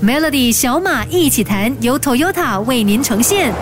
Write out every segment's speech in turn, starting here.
Melody 小马一起弹，由 Toyota 为您呈现。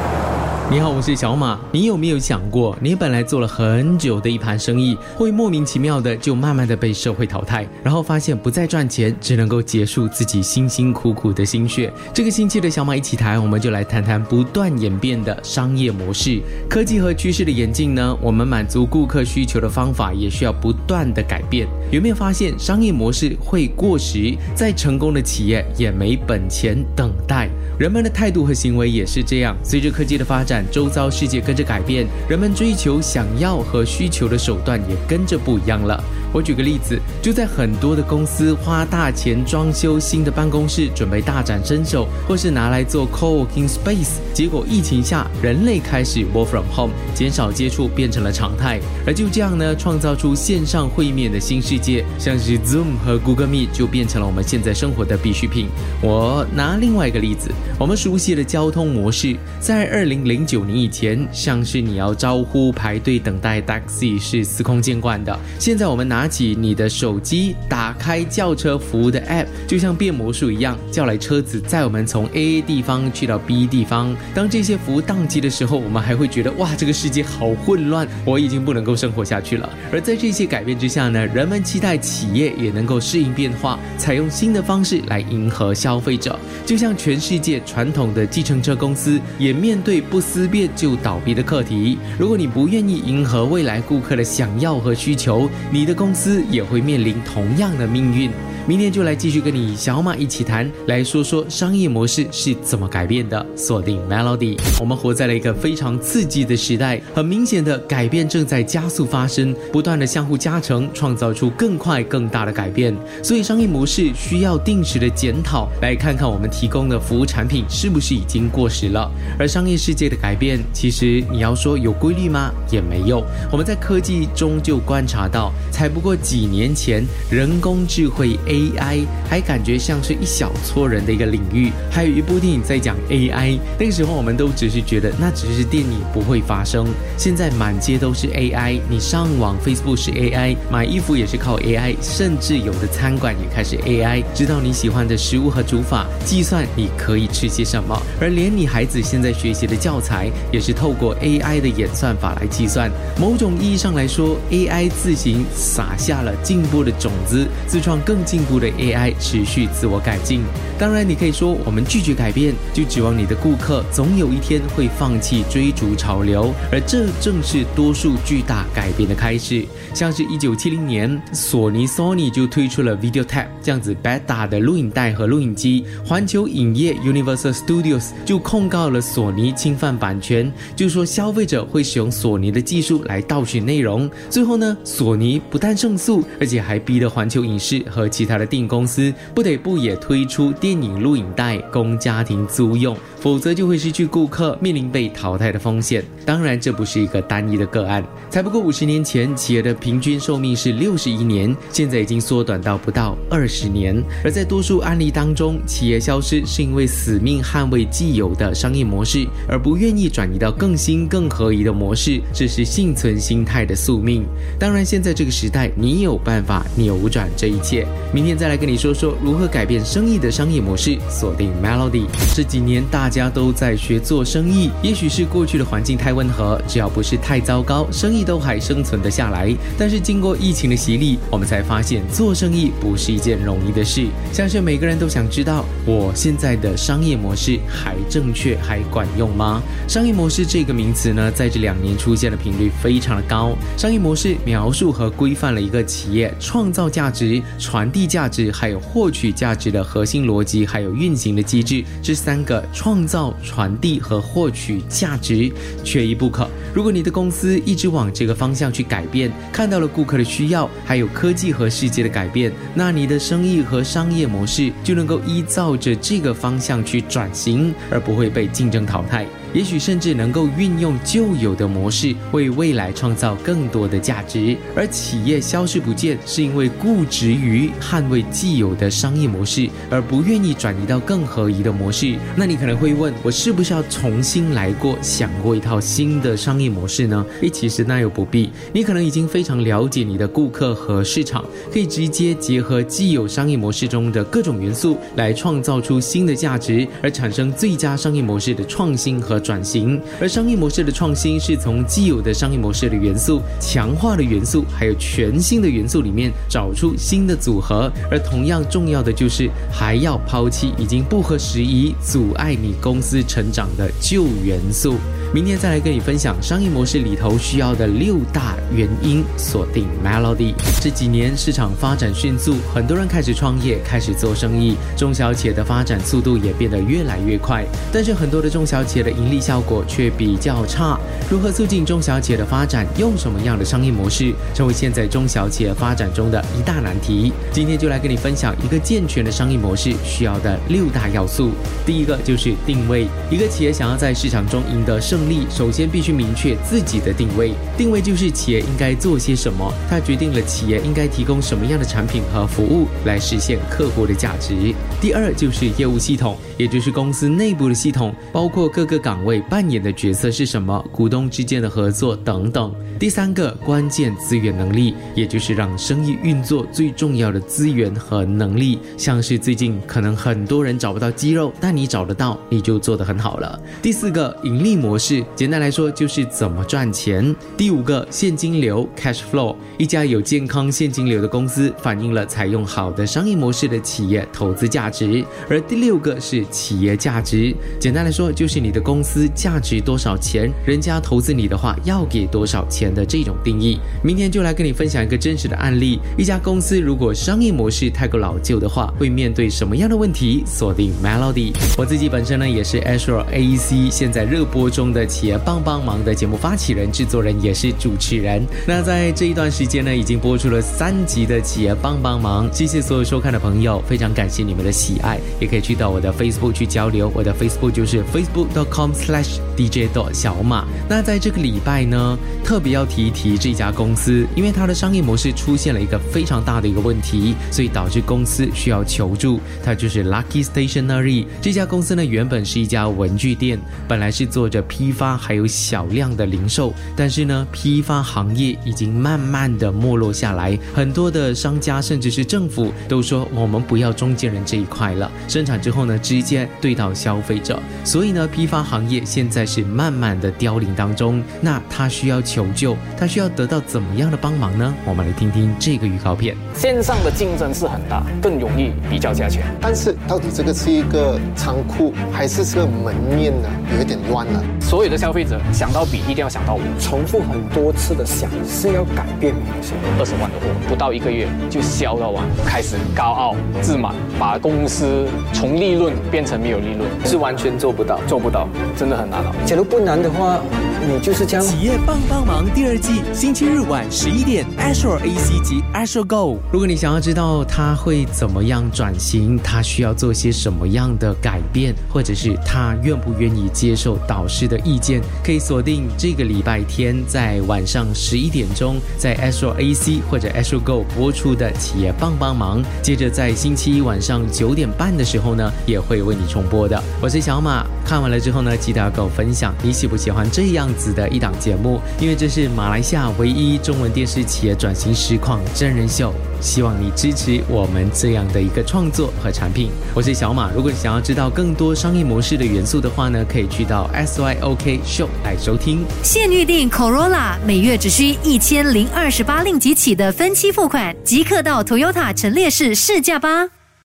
你好，我是小马。你有没有想过，你本来做了很久的一盘生意，会莫名其妙的就慢慢的被社会淘汰，然后发现不再赚钱，只能够结束自己辛辛苦苦的心血。这个星期的小马一起谈，我们就来谈谈不断演变的商业模式。科技和趋势的演进呢，我们满足顾客需求的方法也需要不断的改变。有没有发现，商业模式会过时，再成功的企业也没本钱等待。人们的态度和行为也是这样。随着科技的发展，周遭世界跟着改变，人们追求想要和需求的手段也跟着不一样了。我举个例子，就在很多的公司花大钱装修新的办公室，准备大展身手，或是拿来做 co-working space，结果疫情下，人类开始 work from home，减少接触变成了常态。而就这样呢，创造出线上会面的新世界，像是 Zoom 和 Google Meet 就变成了我们现在生活的必需品。我拿另外一个例子。我们熟悉的交通模式，在二零零九年以前，像是你要招呼、排队等待 taxi 是司空见惯的。现在我们拿拿起你的手机，打开叫车服务的 app，就像变魔术一样，叫来车子载我们从 A 地方去到 B 地方。当这些服务宕机的时候，我们还会觉得哇，这个世界好混乱，我已经不能够生活下去了。而在这些改变之下呢，人们期待企业也能够适应变化，采用新的方式来迎合消费者，就像全世界。传统的计程车公司也面对不思变就倒闭的课题。如果你不愿意迎合未来顾客的想要和需求，你的公公司也会面临同样的命运。明天就来继续跟你小马一起谈，来说说商业模式是怎么改变的。锁定 Melody，我们活在了一个非常刺激的时代，很明显的改变正在加速发生，不断的相互加成，创造出更快更大的改变。所以商业模式需要定时的检讨，来看看我们提供的服务产品是不是已经过时了。而商业世界的改变，其实你要说有规律吗？也没有。我们在科技中就观察到，才不过几年前，人工智慧 A。AI 还感觉像是一小撮人的一个领域，还有一部电影在讲 AI，那个时候我们都只是觉得那只是电影不会发生。现在满街都是 AI，你上网 Facebook 是 AI，买衣服也是靠 AI，甚至有的餐馆也开始 AI，知道你喜欢的食物和煮法，计算你可以吃些什么。而连你孩子现在学习的教材也是透过 AI 的演算法来计算。某种意义上来说，AI 自行撒下了进步的种子，自创更进。步的 AI 持续自我改进，当然你可以说我们拒绝改变，就指望你的顾客总有一天会放弃追逐潮流，而这正是多数巨大改变的开始。像是一九七零年，索尼 Sony 就推出了 VideoTap 这样子 beta 的录影带和录影机，环球影业 Universal Studios 就控告了索尼侵犯版权，就说消费者会使用索尼的技术来盗取内容。最后呢，索尼不但胜诉，而且还逼得环球影视和其他。的电影公司不得不也推出电影录影带供家庭租用，否则就会失去顾客，面临被淘汰的风险。当然，这不是一个单一的个案。才不过五十年前，企业的平均寿命是六十一年，现在已经缩短到不到二十年。而在多数案例当中，企业消失是因为死命捍卫既有的商业模式，而不愿意转移到更新更合宜的模式，这是幸存心态的宿命。当然，现在这个时代，你有办法扭转这一切。明天再来跟你说说如何改变生意的商业模式。锁定 Melody。这几年大家都在学做生意，也许是过去的环境太温和，只要不是太糟糕，生意都还生存得下来。但是经过疫情的洗礼，我们才发现做生意不是一件容易的事。相信每个人都想知道，我现在的商业模式还正确，还管用吗？商业模式这个名词呢，在这两年出现的频率非常的高。商业模式描述和规范了一个企业创造价值、传递价。值还有获取价值的核心逻辑，还有运行的机制，这三个创造、传递和获取价值缺一不可。如果你的公司一直往这个方向去改变，看到了顾客的需要，还有科技和世界的改变，那你的生意和商业模式就能够依照着这个方向去转型，而不会被竞争淘汰。也许甚至能够运用旧有的模式，为未来创造更多的价值。而企业消失不见，是因为固执于捍卫既有的商业模式，而不愿意转移到更合宜的模式。那你可能会问，我是不是要重新来过，想过一套新的商业模式呢？诶，其实那又不必。你可能已经非常了解你的顾客和市场，可以直接结合既有商业模式中的各种元素，来创造出新的价值，而产生最佳商业模式的创新和转型。而商业模式的创新是从既有的商业模式的元素、强化的元素，还有全新的元素里面找出新的组合。而同样重要的就是，还要抛弃已经不合时宜、阻碍你公司成长的旧元素。明天再来跟你分享商业模式里头需要的六大原因。锁定 Melody。这几年市场发展迅速，很多人开始创业，开始做生意，中小企业的发展速度也变得越来越快。但是很多的中小企业的盈利效果却比较差。如何促进中小企业的发展？用什么样的商业模式？成为现在中小企业发展中的一大难题。今天就来跟你分享一个健全的商业模式需要的六大要素。第一个就是定位。一个企业想要在市场中赢得胜。胜利首先必须明确自己的定位，定位就是企业应该做些什么，它决定了企业应该提供什么样的产品和服务来实现客户的价值。第二就是业务系统，也就是公司内部的系统，包括各个岗位扮演的角色是什么，股东之间的合作等等。第三个关键资源能力，也就是让生意运作最重要的资源和能力，像是最近可能很多人找不到肌肉，但你找得到，你就做得很好了。第四个盈利模式，简单来说就是怎么赚钱。第五个现金流 （cash flow），一家有健康现金流的公司，反映了采用好的商业模式的企业投资价值。而第六个是企业价值，简单来说就是你的公司价值多少钱，人家投资你的话要给多少钱。的这种定义，明天就来跟你分享一个真实的案例。一家公司如果商业模式太过老旧的话，会面对什么样的问题？锁定 Melody，我自己本身呢也是 Azure AEC 现在热播中的企业帮帮忙的节目发起人、制作人，也是主持人。那在这一段时间呢，已经播出了三集的企业帮帮忙。谢谢所有收看的朋友，非常感谢你们的喜爱，也可以去到我的 Facebook 去交流。我的 Facebook 就是 facebook.com/slash dj 小马。那在这个礼拜呢，特别。要提一提这家公司，因为它的商业模式出现了一个非常大的一个问题，所以导致公司需要求助。它就是 Lucky Stationery 这家公司呢，原本是一家文具店，本来是做着批发还有小量的零售，但是呢，批发行业已经慢慢的没落下来，很多的商家甚至是政府都说我们不要中间人这一块了，生产之后呢，直接对到消费者，所以呢，批发行业现在是慢慢的凋零当中，那他需要求救。他需要得到怎么样的帮忙呢？我们来听听这个预告片。线上的竞争是很大，更容易比较价钱。但是到底这个是一个仓库还是是个门面呢？有一点乱了。所有的消费者想到比，一定要想到我。重复很多次的想是要改变某些。二十万的货不到一个月就销到完，开始高傲自满，把公司从利润变成没有利润，是完全做不到，做不到，真的很难了。假如不难的话，你就是这样。企业帮帮忙。第二季星期日晚十一点，Azure AC 及 Azure Go。如果你想要知道他会怎么样转型，他需要做些什么样的改变，或者是他愿不愿意接受导师的意见，可以锁定这个礼拜天在晚上十一点钟，在 Azure AC 或者 Azure Go 播出的企业帮帮忙。接着在星期一晚上九点半的时候呢，也会为你重播的。我是小马，看完了之后呢，记得要跟我分享你喜不喜欢这样子的一档节目，因为这是。马来西亚唯一中文电视企业转型实况真人秀，希望你支持我们这样的一个创作和产品。我是小马，如果你想要知道更多商业模式的元素的话呢，可以去到 SYOK Show 来收听。现预定 Corolla，每月只需一千零二十八令吉起的分期付款，即刻到 Toyota 陈列室试驾吧。